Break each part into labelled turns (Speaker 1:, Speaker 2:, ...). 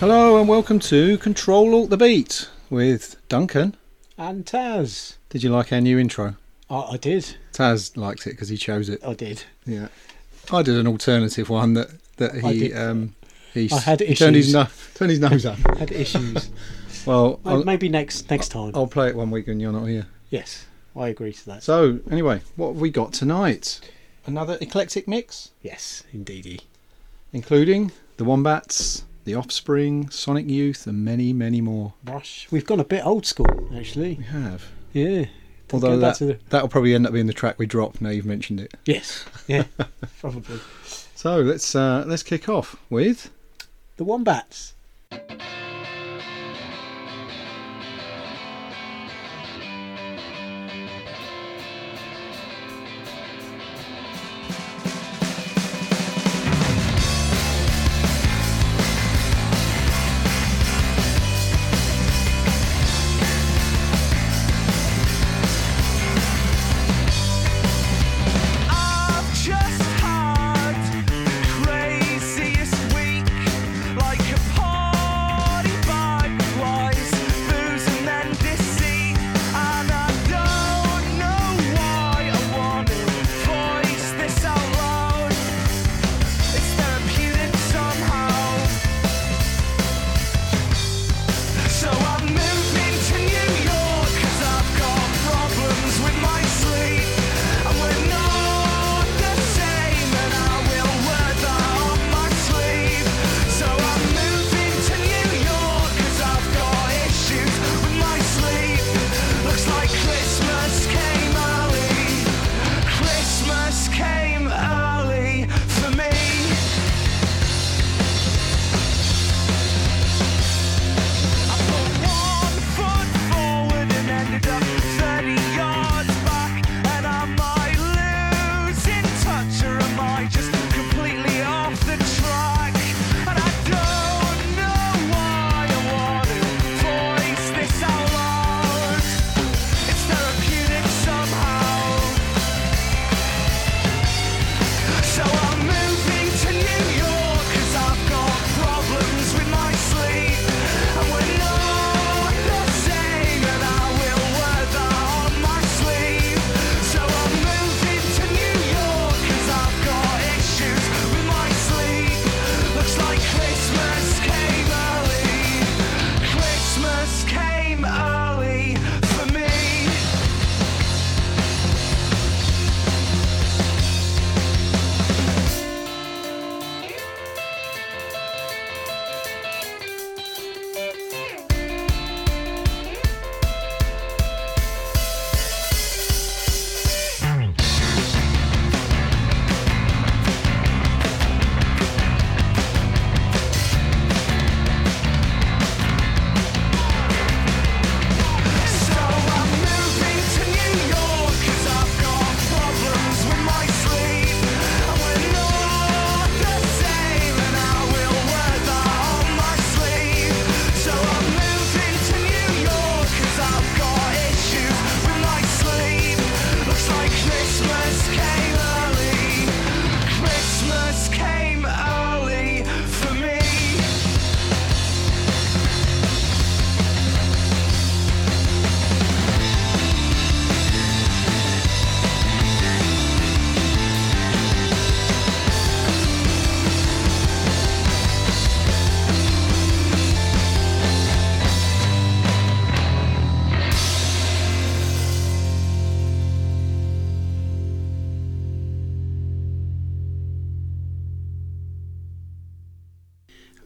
Speaker 1: Hello and welcome to Control Alt the Beat with Duncan.
Speaker 2: And Taz.
Speaker 1: Did you like our new intro?
Speaker 2: I, I did.
Speaker 1: Taz liked it because he chose it.
Speaker 2: I did.
Speaker 1: Yeah, I did an alternative one that that he um he
Speaker 2: I had
Speaker 1: s- turned his no- turned his nose up.
Speaker 2: Had issues.
Speaker 1: Well, I'll,
Speaker 2: Maybe next next time.
Speaker 1: I'll play it one week when you're not here.
Speaker 2: Yes, I agree to that.
Speaker 1: So anyway, what have we got tonight? Another eclectic mix,
Speaker 2: Yes, indeedy.
Speaker 1: including the Wombats, the Offspring, Sonic Youth, and many many more.
Speaker 2: Rush. We've gone a bit old school, actually.
Speaker 1: We have.
Speaker 2: Yeah.
Speaker 1: Although that,
Speaker 2: the...
Speaker 1: that'll probably end up being the track we drop. Now you've mentioned it.
Speaker 2: Yes. Yeah. probably.
Speaker 1: So let's uh, let's kick off with
Speaker 2: The Wombats.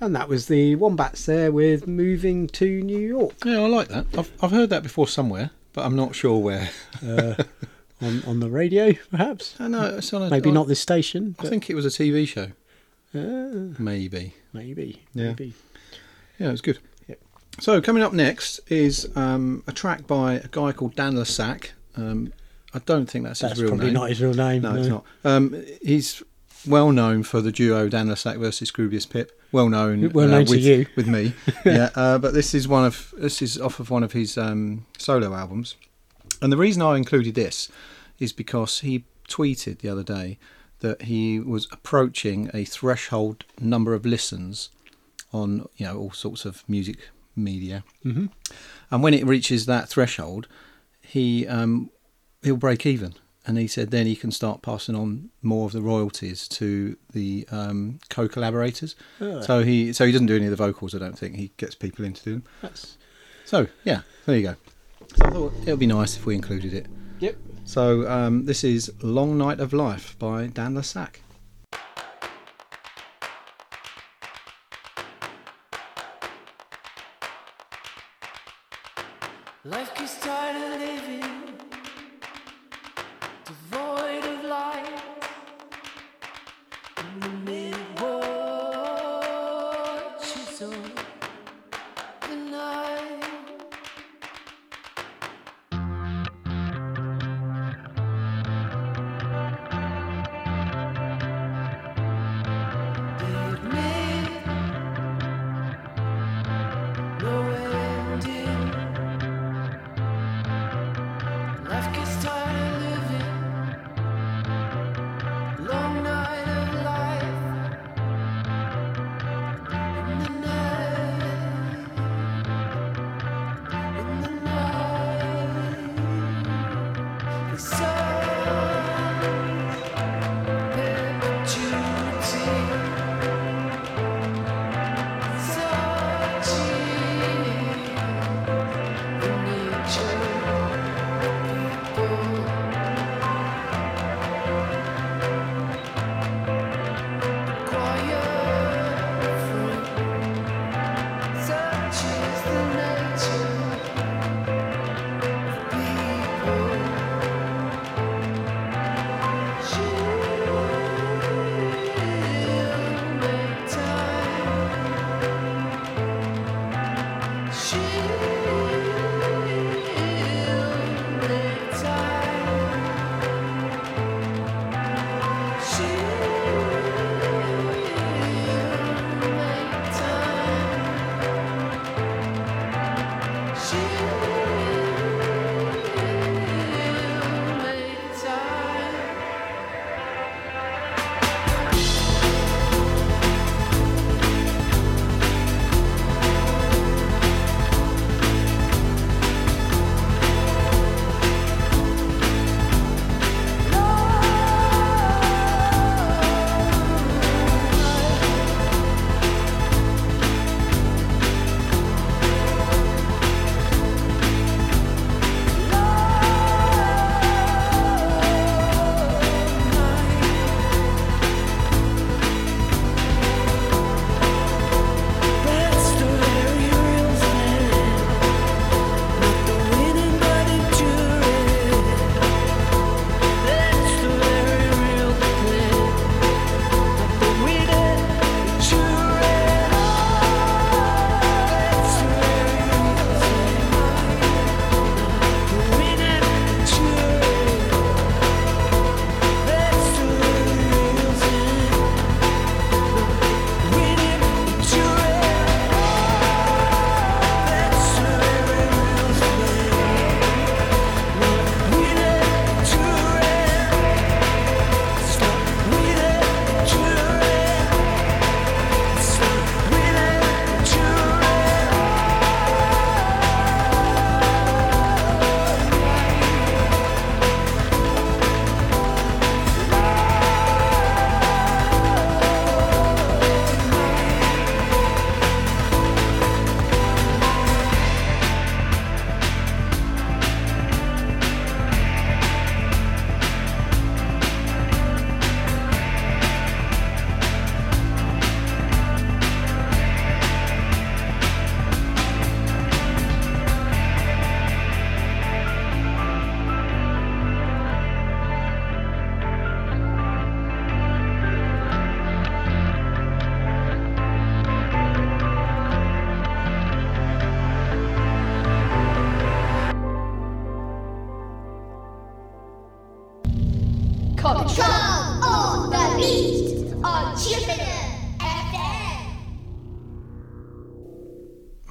Speaker 3: And that
Speaker 2: was the Wombats there with Moving to New York
Speaker 1: yeah, I like that. I've I've heard that before somewhere, but I'm not sure where.
Speaker 2: uh, on, on the radio, perhaps.
Speaker 1: I know it's on a,
Speaker 2: Maybe
Speaker 1: I-
Speaker 2: not this station.
Speaker 1: I think it was a TV show,
Speaker 2: uh,
Speaker 1: maybe.
Speaker 2: maybe.
Speaker 1: Yeah.
Speaker 2: Maybe.
Speaker 1: Yeah, it was good.
Speaker 2: Yep.
Speaker 1: So coming up next is um, a track by a guy called Dan le Sac. Um, I don't think that's,
Speaker 2: That's
Speaker 1: his real
Speaker 2: probably
Speaker 1: name.
Speaker 2: Probably not his real name.
Speaker 1: No, it's not. Um, he's well known for the duo Dan le Sac versus Scroobius Pip. Well known,
Speaker 2: well known uh,
Speaker 1: with, to
Speaker 2: you
Speaker 1: with me. yeah, uh, but this is one of this is off of one of his um, solo albums, and the reason I included this is because he tweeted the other day that he was approaching a threshold number of listens on you know all sorts of music media, mm-hmm. and when it reaches that threshold, he um, he'll break even and he said then he can start passing on more of the royalties to the um, co-collaborators. Oh. So he so he doesn't do any of the vocals. I don't think he gets people in to do them.
Speaker 3: That's...
Speaker 1: So yeah, there you go. So I thought it would be nice if we included it.
Speaker 3: Yep.
Speaker 1: So um, this is "Long Night of Life" by Dan
Speaker 4: le Sac.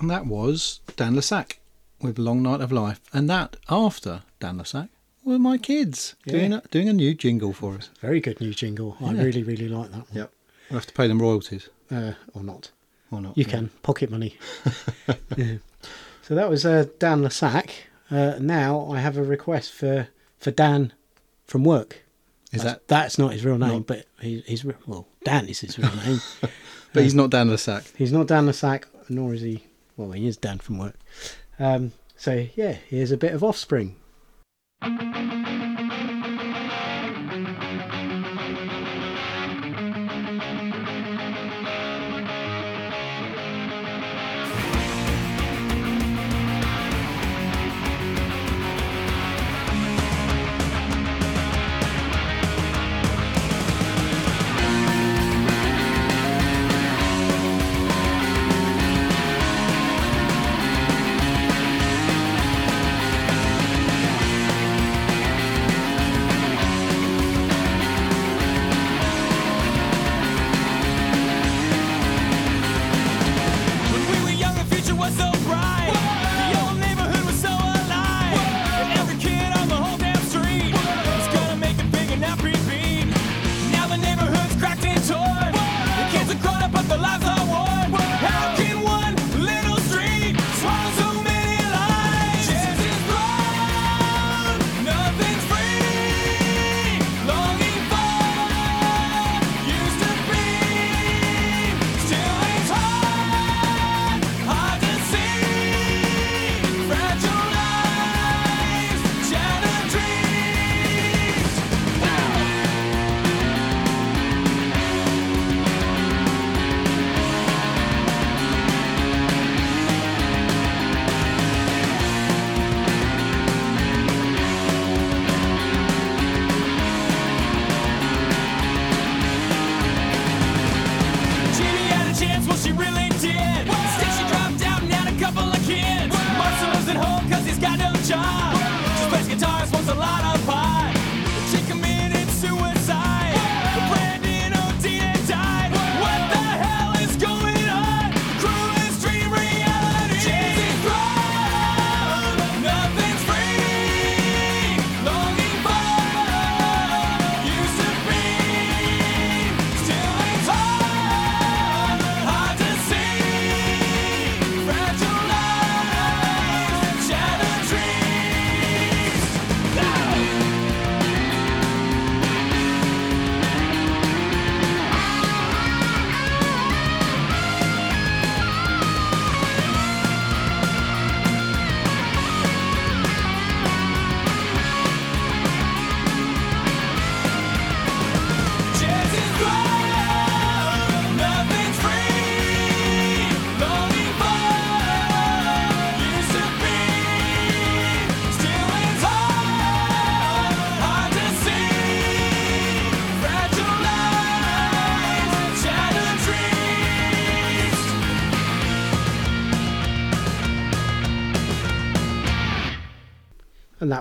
Speaker 1: and that was Dan le Sac with Long Night of Life. And that after Dan le Sac were my kids
Speaker 3: yeah.
Speaker 1: doing, a, doing a new jingle for us.
Speaker 3: Very good new jingle.
Speaker 1: Yeah.
Speaker 3: I really, really like that one.
Speaker 1: Yep. We'll have to pay them royalties.
Speaker 3: Uh, or not.
Speaker 1: Or not.
Speaker 5: You
Speaker 1: yeah.
Speaker 5: can. Pocket money. yeah. So that was uh, Dan le Sac. Uh, now I have a request for, for Dan from work.
Speaker 1: Is
Speaker 5: that's,
Speaker 1: that
Speaker 5: that's not his real name,
Speaker 1: not,
Speaker 5: but he's well Dan is his real name,
Speaker 1: but um, he's not Dan le Sac.
Speaker 5: He's not Dan le Sac, nor is he well, he is Dan from work. Um, so yeah, here's a bit of Offspring.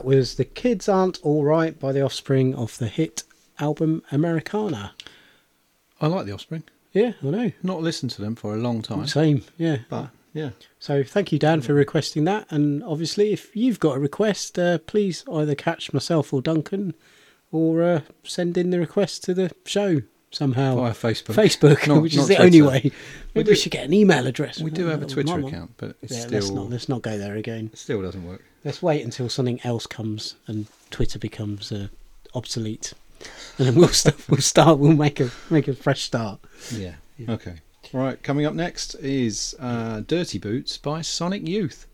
Speaker 5: That was The Kids Aren't Alright by The Offspring off the hit album Americana.
Speaker 1: I like the Offspring.
Speaker 5: Yeah, I know.
Speaker 1: Not listened to them for a long time,
Speaker 5: Same, yeah.
Speaker 1: but yeah.
Speaker 5: So thank you, Dan, for requesting that. And obviously, if you've got a request, uh, please either catch myself or Duncan, or uh, send in the request to the show somehow.
Speaker 1: Via Facebook.
Speaker 5: Facebook,
Speaker 1: Not-
Speaker 5: which is the only way. Maybe we, should get an email address.
Speaker 1: We do have a
Speaker 5: Oh,
Speaker 1: Twitter account, but it
Speaker 5: Yeah,
Speaker 1: still
Speaker 5: let's not let's not go there again.
Speaker 1: it still doesn't work.
Speaker 5: Let's wait until something else comes and Twitter becomes uh, obsolete, and then we'll start. We'll start. We'll make a make a fresh start.
Speaker 1: Yeah. Okay. All right. Coming up next is uh, "Dirty Boots" by Sonic Youth.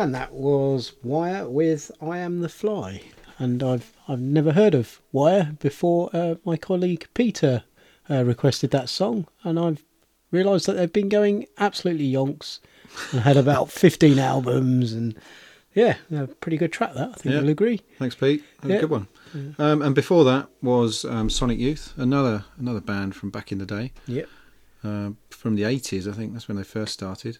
Speaker 3: And that was Wire with I Am the Fly. And I've I've never heard of Wire before uh, my colleague Peter uh, requested that song. And I've realised that they've been going absolutely yonks and had about 15 albums. And yeah, a pretty good track that, I think
Speaker 1: Yeah.
Speaker 3: you'll agree.
Speaker 1: Thanks, Pete. That
Speaker 3: Yeah.
Speaker 1: a good one. Um, and before that was um, Sonic Youth, another another band from back in the day,
Speaker 3: Yep.
Speaker 1: uh, from the 80s. I think that's when they first started.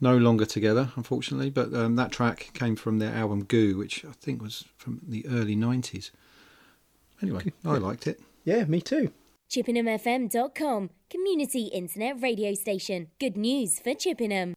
Speaker 1: No longer together, unfortunately, but um, that track came from their album Goo, which I think was from the early 90s. Anyway, I liked it.
Speaker 3: Yeah, me too.
Speaker 4: ChippenhamFM.com, community internet radio station. Good news for Chippenham.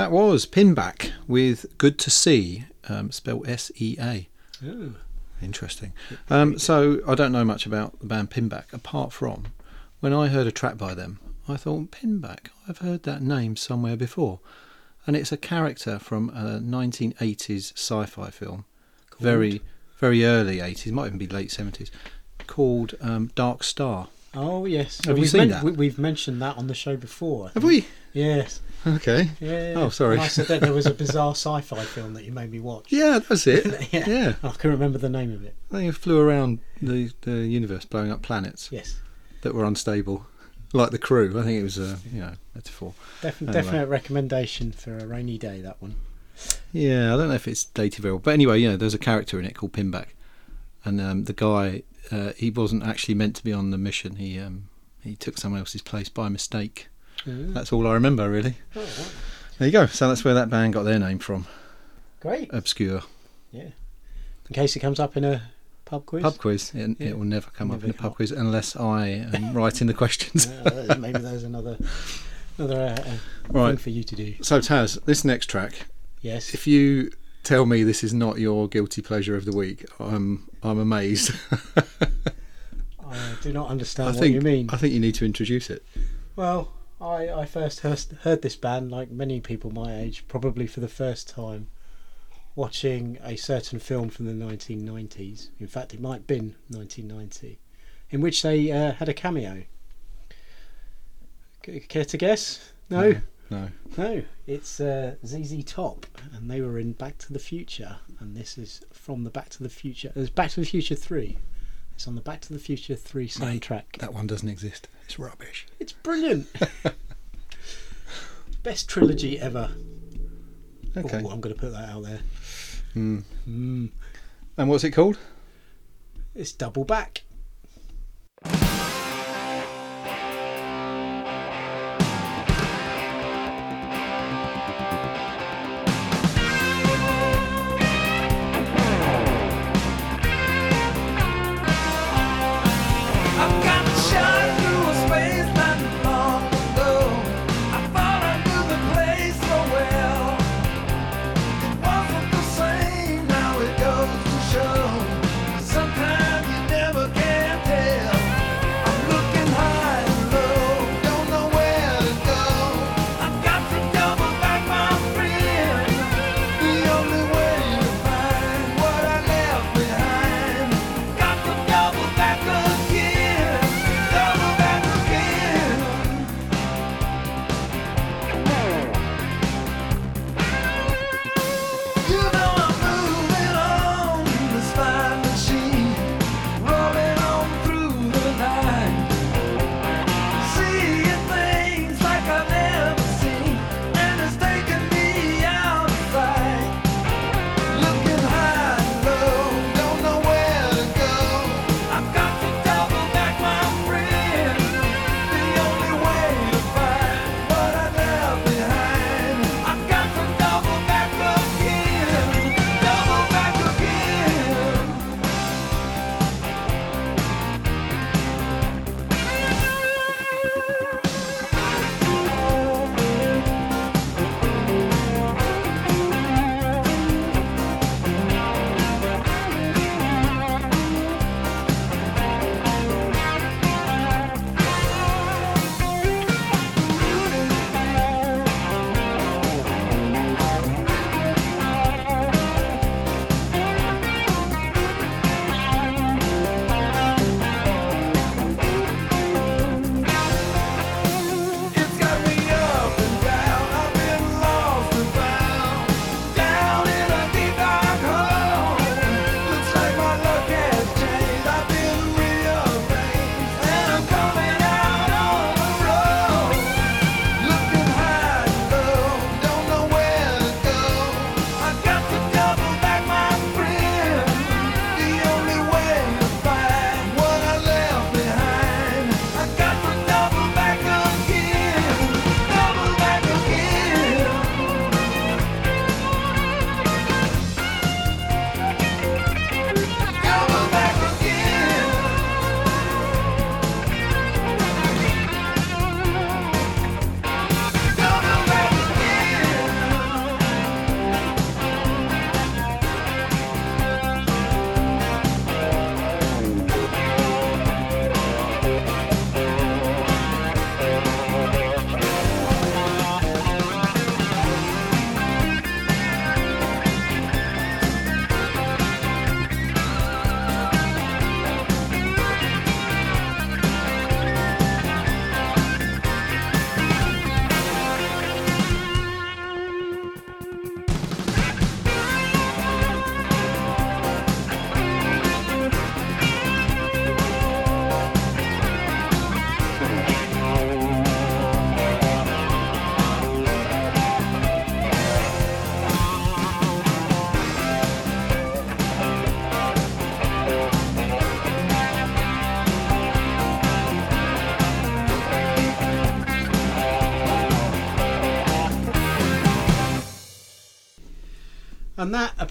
Speaker 6: That was
Speaker 1: Pinback with Good to See, um, spelled S E A. Interesting. Um, so I don't know much about the band Pinback, apart from when I heard a track by them, I thought Pinback. I've heard that name somewhere before, and it's a character from a 1980s sci-fi film, very very early 80s, might even be late 70s, called um, Dark Star.
Speaker 3: Oh, yes.
Speaker 1: Have you
Speaker 3: we've
Speaker 1: seen that?
Speaker 3: We, we've mentioned that on the show before.
Speaker 1: Have we?
Speaker 3: Yes.
Speaker 1: Okay.
Speaker 3: Yeah.
Speaker 1: Oh, sorry.
Speaker 3: And I said that there was a bizarre sci-fi film that you made me watch.
Speaker 1: Yeah, that's it.
Speaker 3: Yeah.
Speaker 1: yeah.
Speaker 3: I can remember the name of it.
Speaker 1: They flew around the, the universe, blowing up planets
Speaker 3: Yes.
Speaker 1: that were unstable, like the crew. I think it was a you know metaphor.
Speaker 3: Def-
Speaker 1: Anyway.
Speaker 3: Definite recommendation for a rainy day, that one.
Speaker 1: Yeah, I don't know if it's dated very well, but anyway, you know, there's a character in it called Pinback, and um, the guy uh, he wasn't actually meant to be on the mission. He um, he took someone else's place by mistake.
Speaker 3: Mm.
Speaker 1: That's all I remember really.
Speaker 3: Oh.
Speaker 1: There you go. So that's where that band got their name from.
Speaker 3: Great.
Speaker 1: Obscure.
Speaker 3: Yeah. In case it comes up in a pub quiz.
Speaker 1: Pub quiz. It,
Speaker 3: Yeah.
Speaker 1: it will never come up in a pub
Speaker 3: up.
Speaker 1: quiz unless I am writing the questions.
Speaker 3: Uh, maybe there's another another uh, uh, thing
Speaker 1: Right.
Speaker 3: for you to do.
Speaker 1: So Taz, this next track,
Speaker 3: Yes.
Speaker 1: if you tell me this is not your guilty pleasure of the week, I'm I'm amazed.
Speaker 3: I do not understand
Speaker 1: I
Speaker 3: what
Speaker 1: think
Speaker 3: you mean.
Speaker 1: I think you need to introduce it.
Speaker 3: Well, I, I first heard, heard this band, like many people my age, probably for the first time, watching a certain film from the 1990s. In fact, it might have been 1990, in which they uh, had a cameo. C- care to guess? No,
Speaker 1: No.
Speaker 3: no. It's uh, ZZ Top, and they were in Back to the Future, and this is from the Back to the Future. It's Back to the Future 3. It's on the Back to the Future 3
Speaker 1: Mate,
Speaker 3: soundtrack.
Speaker 1: That one doesn't exist. It's rubbish.
Speaker 3: It's brilliant. Best trilogy ever.
Speaker 1: Okay.
Speaker 3: Oh, I'm going to put that out there.
Speaker 1: Mm.
Speaker 3: Mm.
Speaker 1: And what's it called?
Speaker 3: It's double back.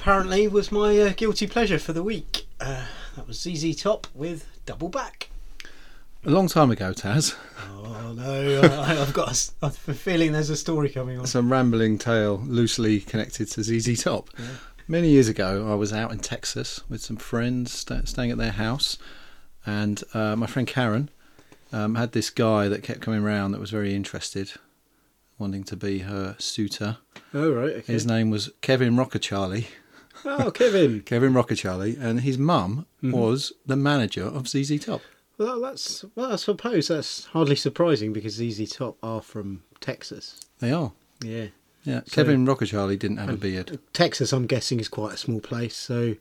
Speaker 3: Apparently was my uh, guilty pleasure for the week. Uh, that was ZZ Top with Double Back.
Speaker 1: A long time ago, Taz.
Speaker 3: Oh no, I, I've got a, s- I've a feeling there's a story coming on.
Speaker 1: Some rambling tale loosely connected to ZZ Top. Many years ago, I was out in Texas with some friends sta staying at their house, and uh, my friend Karen um, had this guy that kept coming round that was very interested, wanting to be her suitor.
Speaker 3: Oh right, okay.
Speaker 1: His name was Kevin Rockacharlie.
Speaker 3: Oh, Kevin.
Speaker 1: Kevin Rockacharlie, and his mum mm-hmm. was the manager of ZZ Top.
Speaker 3: Well, that's well, I suppose that's hardly surprising because ZZ Top are from Texas.
Speaker 1: They are.
Speaker 3: Yeah.
Speaker 1: Yeah,
Speaker 3: So-
Speaker 1: Kevin Rockacharlie didn't have a beard.
Speaker 3: Texas, I'm guessing, is quite a small place, so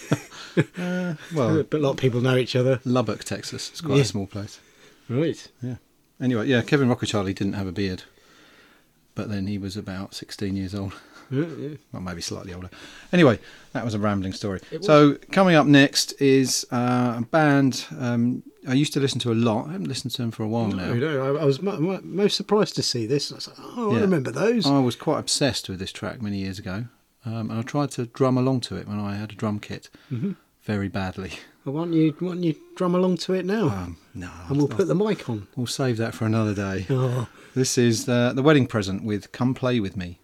Speaker 3: uh,
Speaker 1: Well,
Speaker 3: but a lot of people know each other.
Speaker 1: Lubbock, Texas. It's quite
Speaker 3: Yeah.
Speaker 1: a small place.
Speaker 3: Right.
Speaker 1: Yeah. Anyway, yeah, Kevin Rockacharlie didn't have a beard, but then he was about 16 years old.
Speaker 3: Yeah, yeah.
Speaker 1: Well, maybe slightly older. Anyway, that was a rambling story. So, coming up next is uh, a band um, I used to listen to a lot. I haven't listened to them for a while
Speaker 3: No,
Speaker 1: now.
Speaker 3: no, I, I was mo- mo- most surprised to see this. I was like, oh, I remember those.
Speaker 1: I was quite obsessed with this track many years ago, um, and I tried to drum along to it when I had a drum kit
Speaker 3: Mm-hmm.
Speaker 1: very badly.
Speaker 3: Why don't you, why don't you drum along to it now?
Speaker 1: Um, no,
Speaker 3: and we'll put the mic on.
Speaker 1: we'll save that for another day.
Speaker 3: Oh,
Speaker 1: This is uh, the wedding present with "Come Play with Me."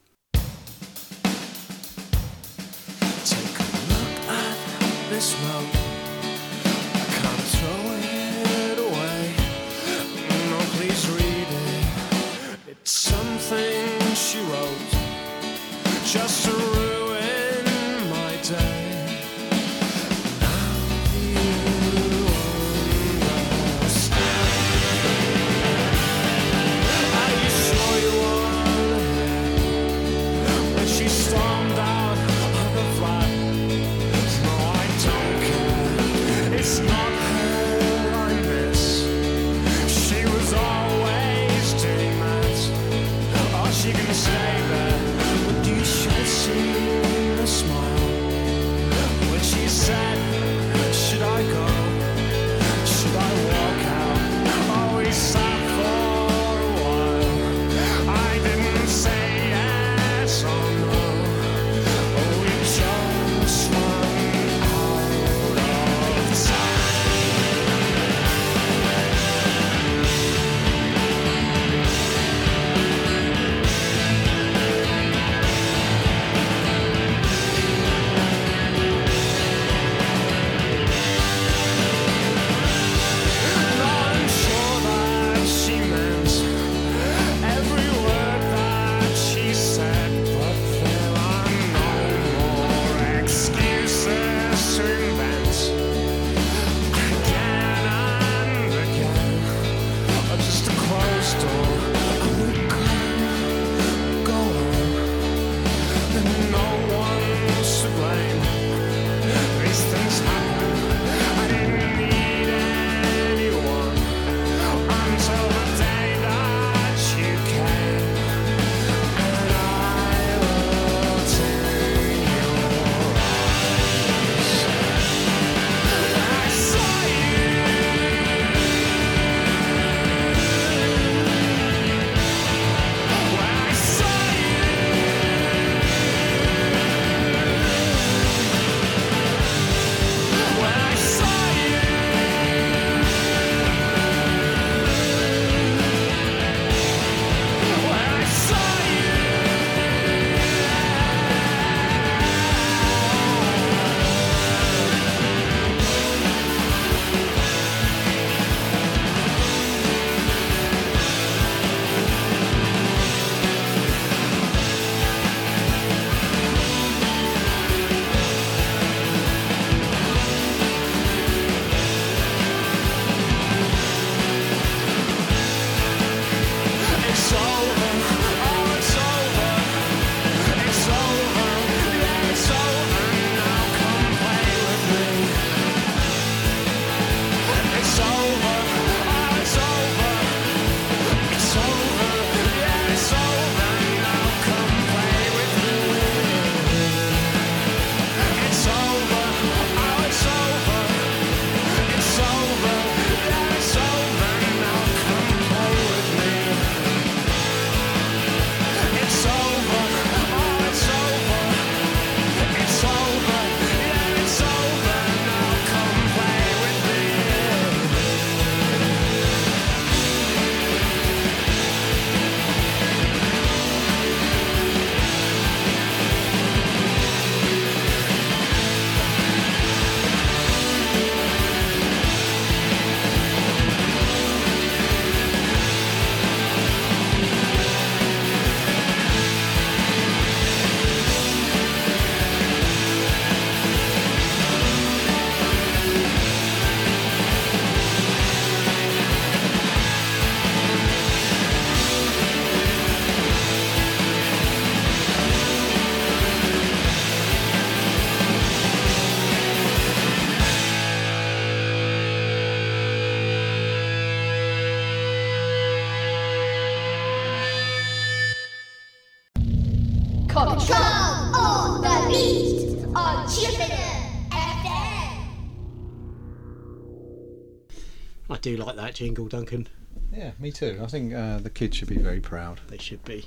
Speaker 3: Jingle, Duncan.
Speaker 1: Yeah, me too. I think uh, the kids should be very proud,
Speaker 3: They should be.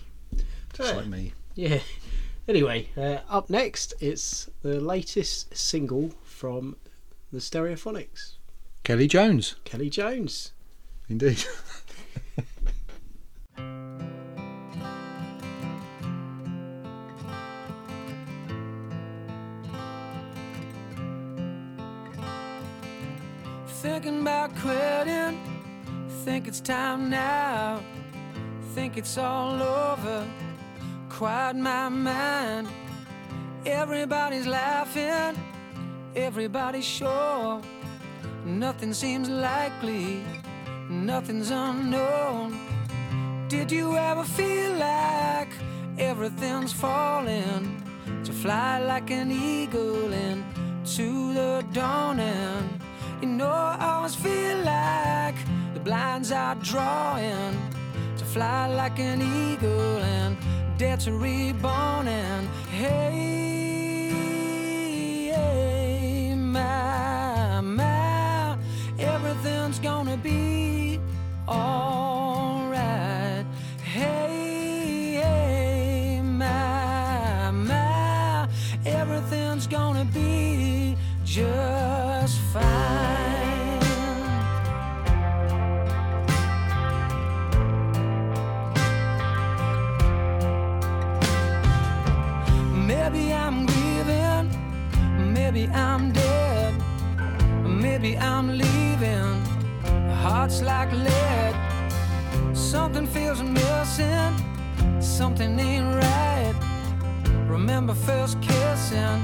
Speaker 1: just like me.
Speaker 3: Yeah. Anyway, uh, up next, it's the latest single from the Stereophonics.
Speaker 1: Kelly Jones,
Speaker 3: Kelly Jones.
Speaker 1: indeed.
Speaker 7: Thinking about quitting, think it's time now. Think it's all over, quiet my mind. Everybody's laughing, everybody's sure. Nothing seems likely, nothing's unknown. Did you ever feel like everything's falling? To fly like an eagle into the dawning. You know, I always feel like the blinds are drawing to fly like an eagle and dare to reborn. And hey, hey, my, my, everything's gonna be alright. Hey, hey, my, my, everything's gonna be just maybe I'm leaving. Heart's like lead, something feels missing, something ain't right. Remember first kissing,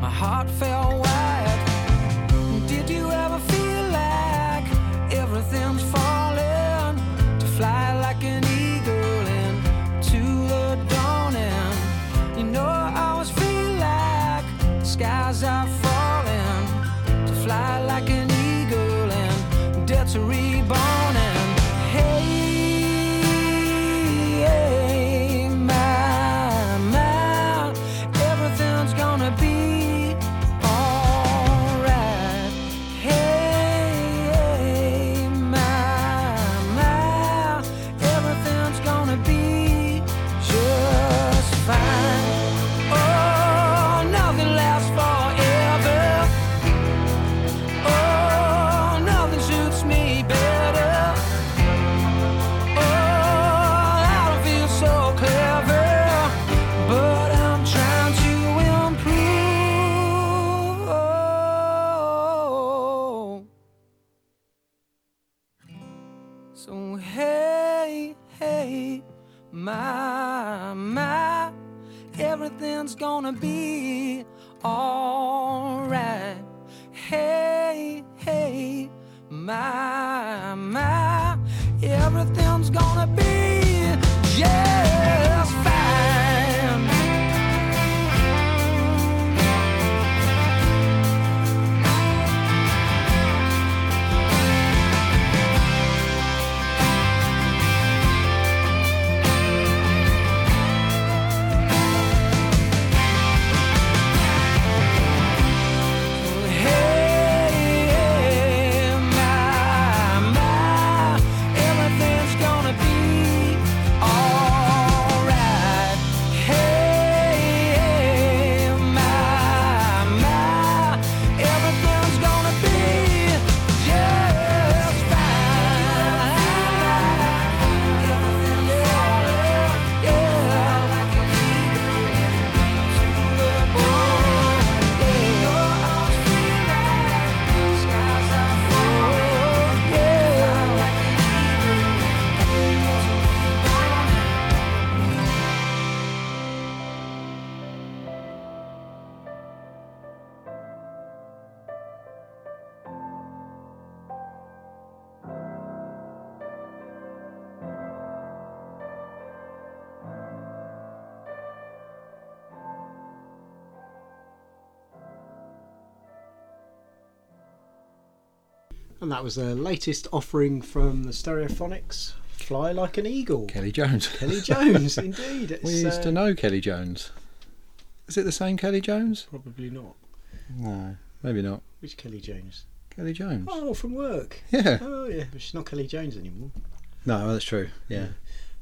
Speaker 7: my heart fell wide. Did you ever feel like everything's falling to fly like an eagle into the dawning? You know, I always feel like the skies are And
Speaker 3: that was the latest offering from the Stereophonics fly like an eagle.
Speaker 1: Kelly Jones.
Speaker 3: Kelly Jones, indeed. It's,
Speaker 1: we used
Speaker 3: uh,
Speaker 1: to know Kelly Jones. Is it the same Kelly Jones?
Speaker 3: Probably not.
Speaker 1: No, maybe not.
Speaker 3: Which Kelly Jones?
Speaker 1: Kelly Jones.
Speaker 3: Oh, from work.
Speaker 1: Yeah.
Speaker 3: Oh, yeah. But she's not Kelly Jones anymore.
Speaker 1: No, that's true. Yeah.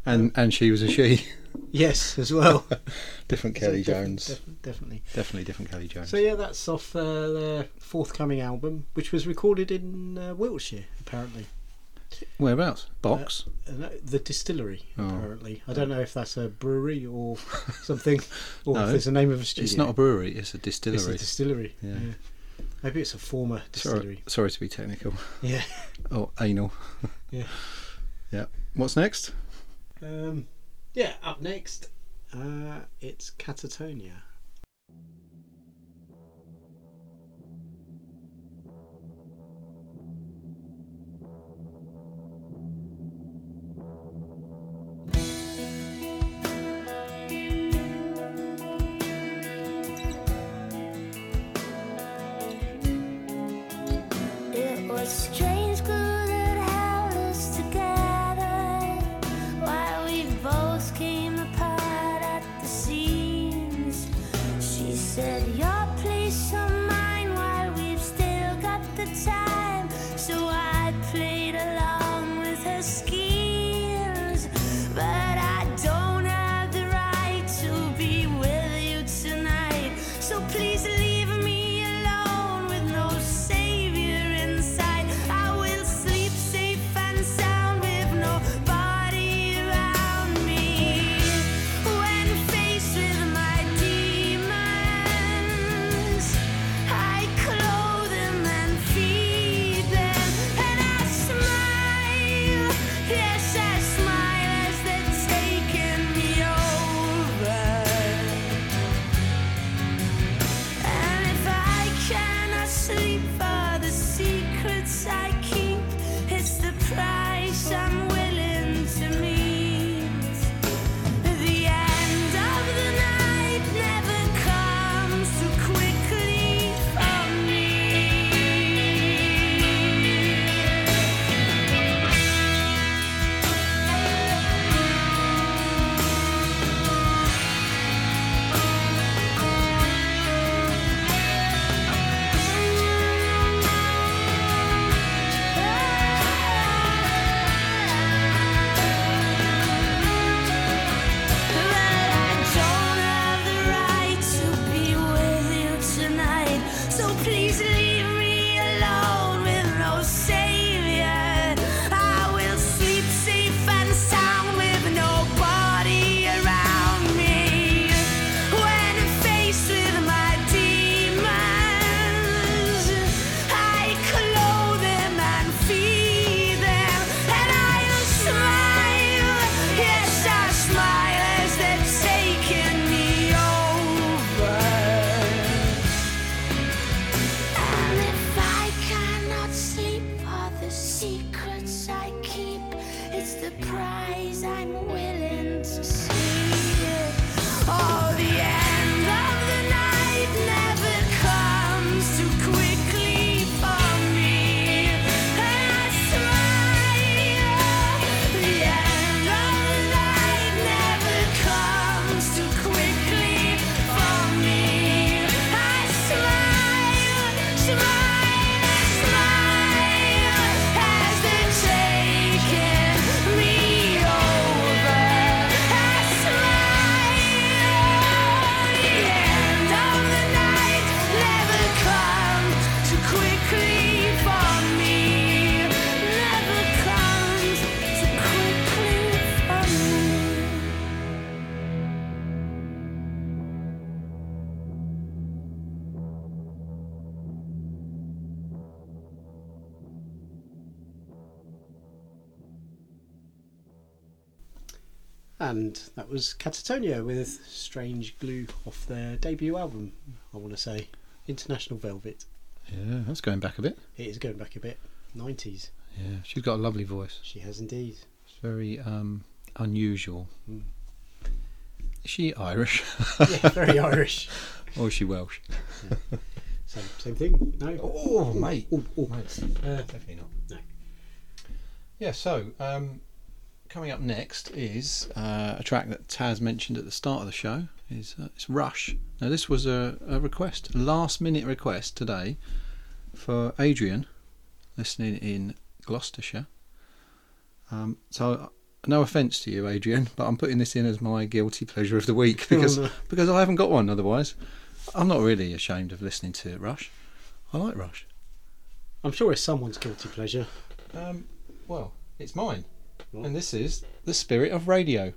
Speaker 1: And and she was a she.
Speaker 3: Yes, as well.
Speaker 1: different Kelly Jones.
Speaker 3: def- definitely.
Speaker 1: Definitely different Kelly Jones.
Speaker 3: So yeah, that's off uh, their forthcoming album, which was recorded in uh, Wiltshire, apparently.
Speaker 1: Whereabouts? Box.
Speaker 3: Uh, the distillery,
Speaker 1: Oh.
Speaker 3: apparently. I don't know if that's a brewery or something, or
Speaker 1: No,
Speaker 3: if it's the name of a studio.
Speaker 1: it's not a brewery. It's a
Speaker 3: It's
Speaker 1: distillery.
Speaker 3: a distillery.
Speaker 1: Yeah.
Speaker 3: Yeah. Maybe it's a former distillery.
Speaker 1: sorry, sorry to be technical.
Speaker 3: Yeah.
Speaker 1: Oh, anal.
Speaker 3: Yeah.
Speaker 1: Yeah. What's next?
Speaker 3: Um, yeah. Up next, uh, it's Catatonia.
Speaker 4: It was said, Your place or And
Speaker 3: that was Catatonia with Strange Glue off their debut album, I want to say. International Velvet.
Speaker 1: Yeah, that's going back a bit.
Speaker 3: It is going back a bit. 90s.
Speaker 1: Yeah, she's got a lovely voice.
Speaker 3: She has indeed.
Speaker 1: It's very um, unusual.
Speaker 3: Mm.
Speaker 1: Is she Irish
Speaker 3: Yeah, very Irish.
Speaker 1: or is she Welsh?
Speaker 3: Same, same thing? No?
Speaker 1: Oh, mate.
Speaker 3: Oh, oh.
Speaker 1: Mate,
Speaker 3: Uh,
Speaker 1: definitely not.
Speaker 3: No.
Speaker 1: Yeah, so um,
Speaker 4: coming up next is uh, a track that Taz mentioned at the start of the show. Is uh, it's Rush. Now this was a, a request, a last minute request today for Adrian, listening in Gloucestershire. Um, so no offence to you, Adrian, but I'm putting this in as my guilty pleasure of the week because because I haven't got one. Otherwise, I'm not really ashamed of listening to Rush. I like Rush.
Speaker 3: I'm sure it's someone's guilty pleasure.
Speaker 4: Um, well, it's mine, and this is the spirit of radio.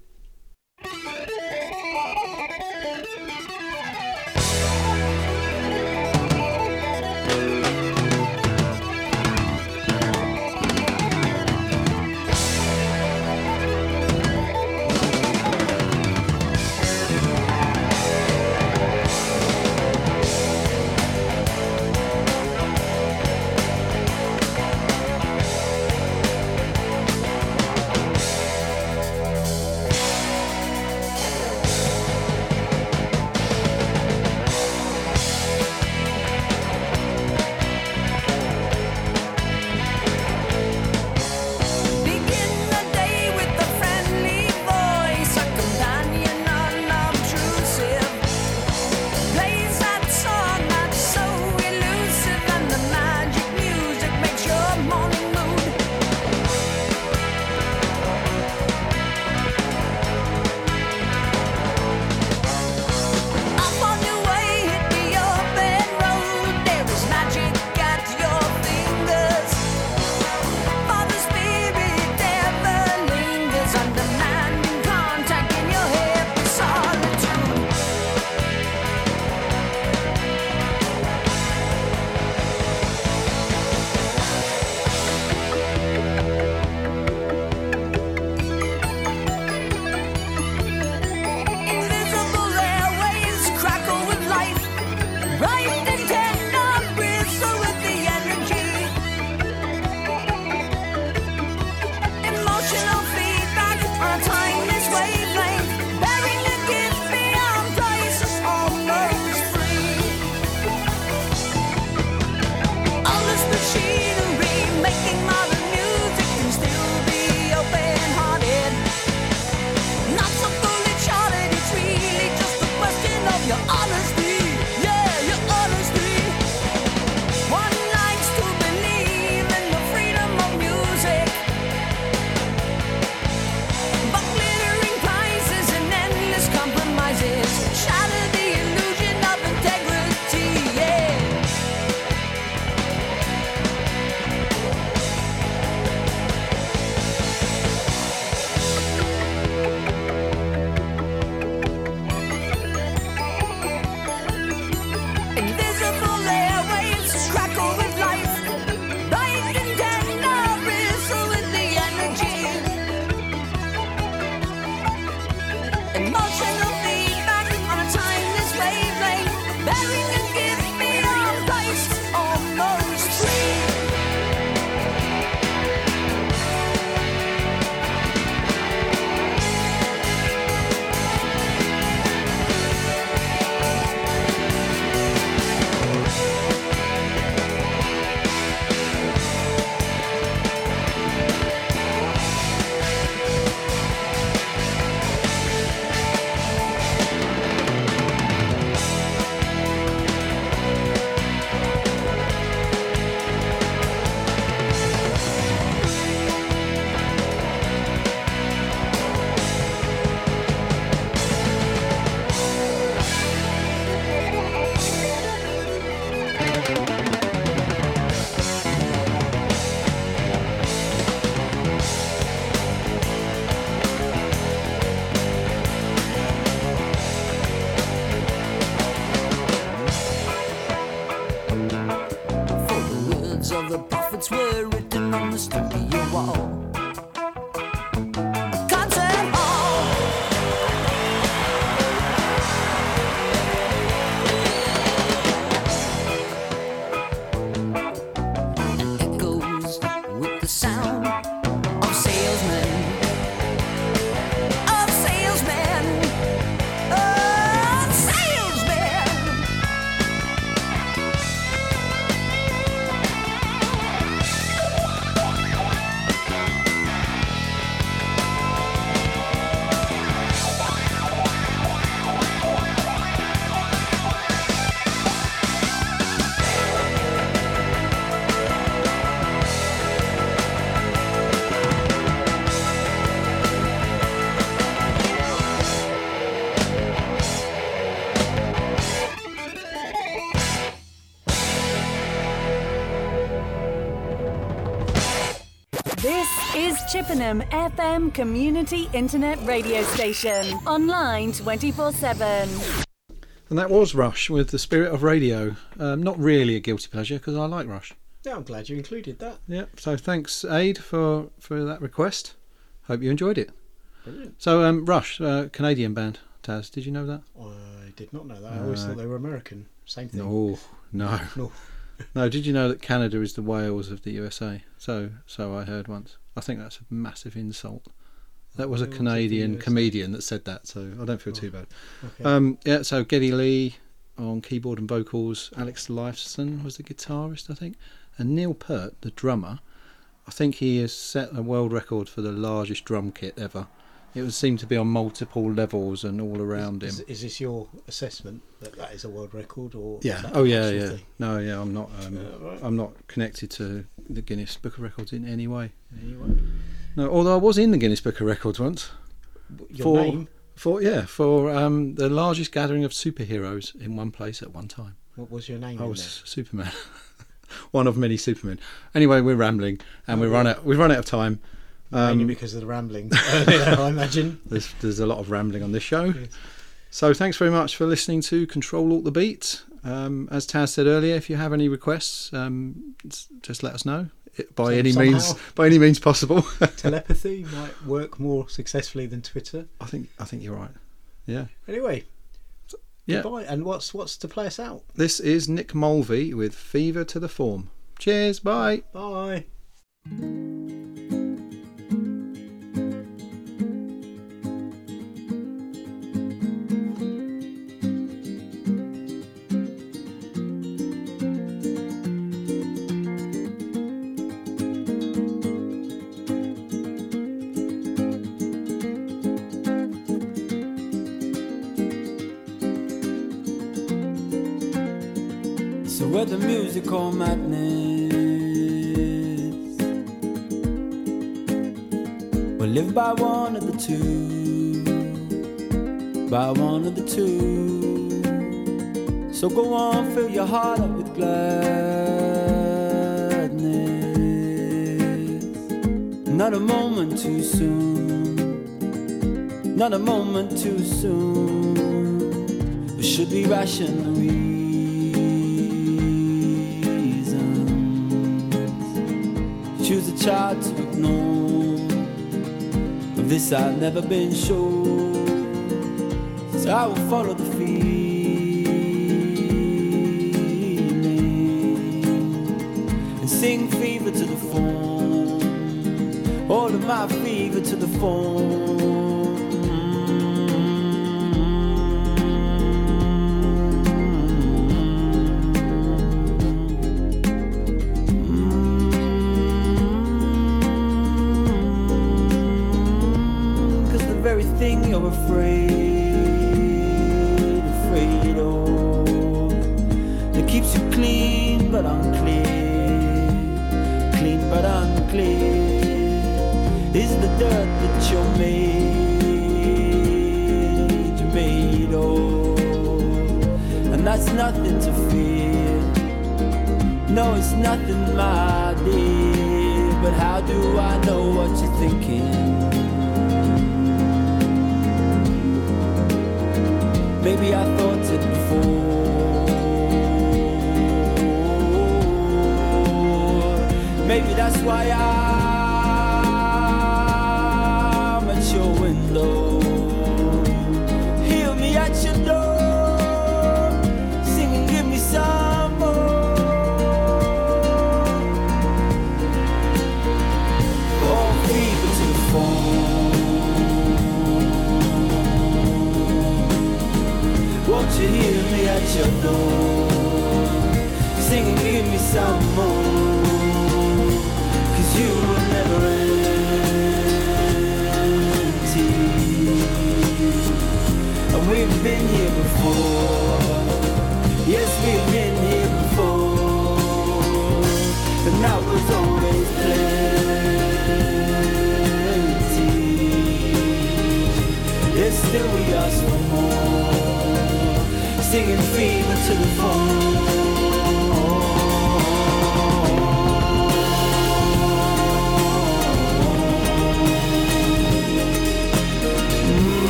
Speaker 8: Is
Speaker 9: Chippenham FM Community Internet Radio Station. Online 24 7.
Speaker 1: And that was Rush with the Spirit of Radio. Um, not really a guilty pleasure because I like Rush.
Speaker 3: Yeah, I'm glad you included that.
Speaker 1: Yeah. So thanks, Aid, for for that request. Hope you enjoyed it.
Speaker 3: Brilliant.
Speaker 1: So um, Rush, uh, Canadian band. Taz, did you know that?
Speaker 3: I did not know that. I always
Speaker 1: Uh,
Speaker 3: thought they were American. Same thing.
Speaker 1: No, no,
Speaker 3: No.
Speaker 1: no. Did you know that Canada is the Wales of the USA? So, so I heard once. I think that's a massive insult. That was a
Speaker 3: Wales of the
Speaker 1: Canadian comedian that said that, so I don't feel too bad.
Speaker 3: Okay.
Speaker 1: Um, yeah, so Geddy Lee on keyboard and vocals, Alex Lifeson was the guitarist, I think, and Neil Peart, the drummer. I think he has set a world record for the largest drum kit ever. It would seem to be on multiple levels and all around him.
Speaker 3: is, is this your assessment that that is a world record, or
Speaker 1: Yeah. Oh yeah, yeah.
Speaker 3: thing?
Speaker 1: No, yeah. I'm not. Um,
Speaker 3: Yeah, right.
Speaker 1: I'm not connected to the Guinness Book of Records in any way.
Speaker 3: Anyway,
Speaker 1: No, although I was in the Guinness Book of Records once.
Speaker 3: your
Speaker 1: For-
Speaker 3: name.
Speaker 1: For yeah, for um, the largest gathering of superheroes in one place at one time.
Speaker 3: What was your name?
Speaker 1: I
Speaker 3: in
Speaker 1: was Superman, one of many Supermen. Anyway, we're rambling and we run out. We've run out of time.
Speaker 3: There? Mainly
Speaker 1: Um,
Speaker 3: because of the rambling earlier, I imagine.
Speaker 1: there's there's a lot of rambling on this show. So thanks very much for listening to Control Alt the Beat. Um, as Taz said earlier, if you have any requests, um, just let us know It- by
Speaker 3: So
Speaker 1: any means by any means possible.
Speaker 3: Telepathy might work more successfully than Twitter.
Speaker 1: I think I think you're right. Yeah,
Speaker 3: Anyway,
Speaker 1: yeah.
Speaker 3: goodbye. And what's what's to play us out?
Speaker 1: This is Nick Mulvey with Fever to the Form. Cheers. Bye.
Speaker 3: Bye.
Speaker 10: So with the musical madness? We'll live by one of the two. By one of the two. So go on, fill your heart up with gladness. Not a moment too soon. Not a moment too soon. We should be rational Choose a child to ignore. Of this I've never been sure. So I will follow the feeling. And sing fever to the form All of my fever to the form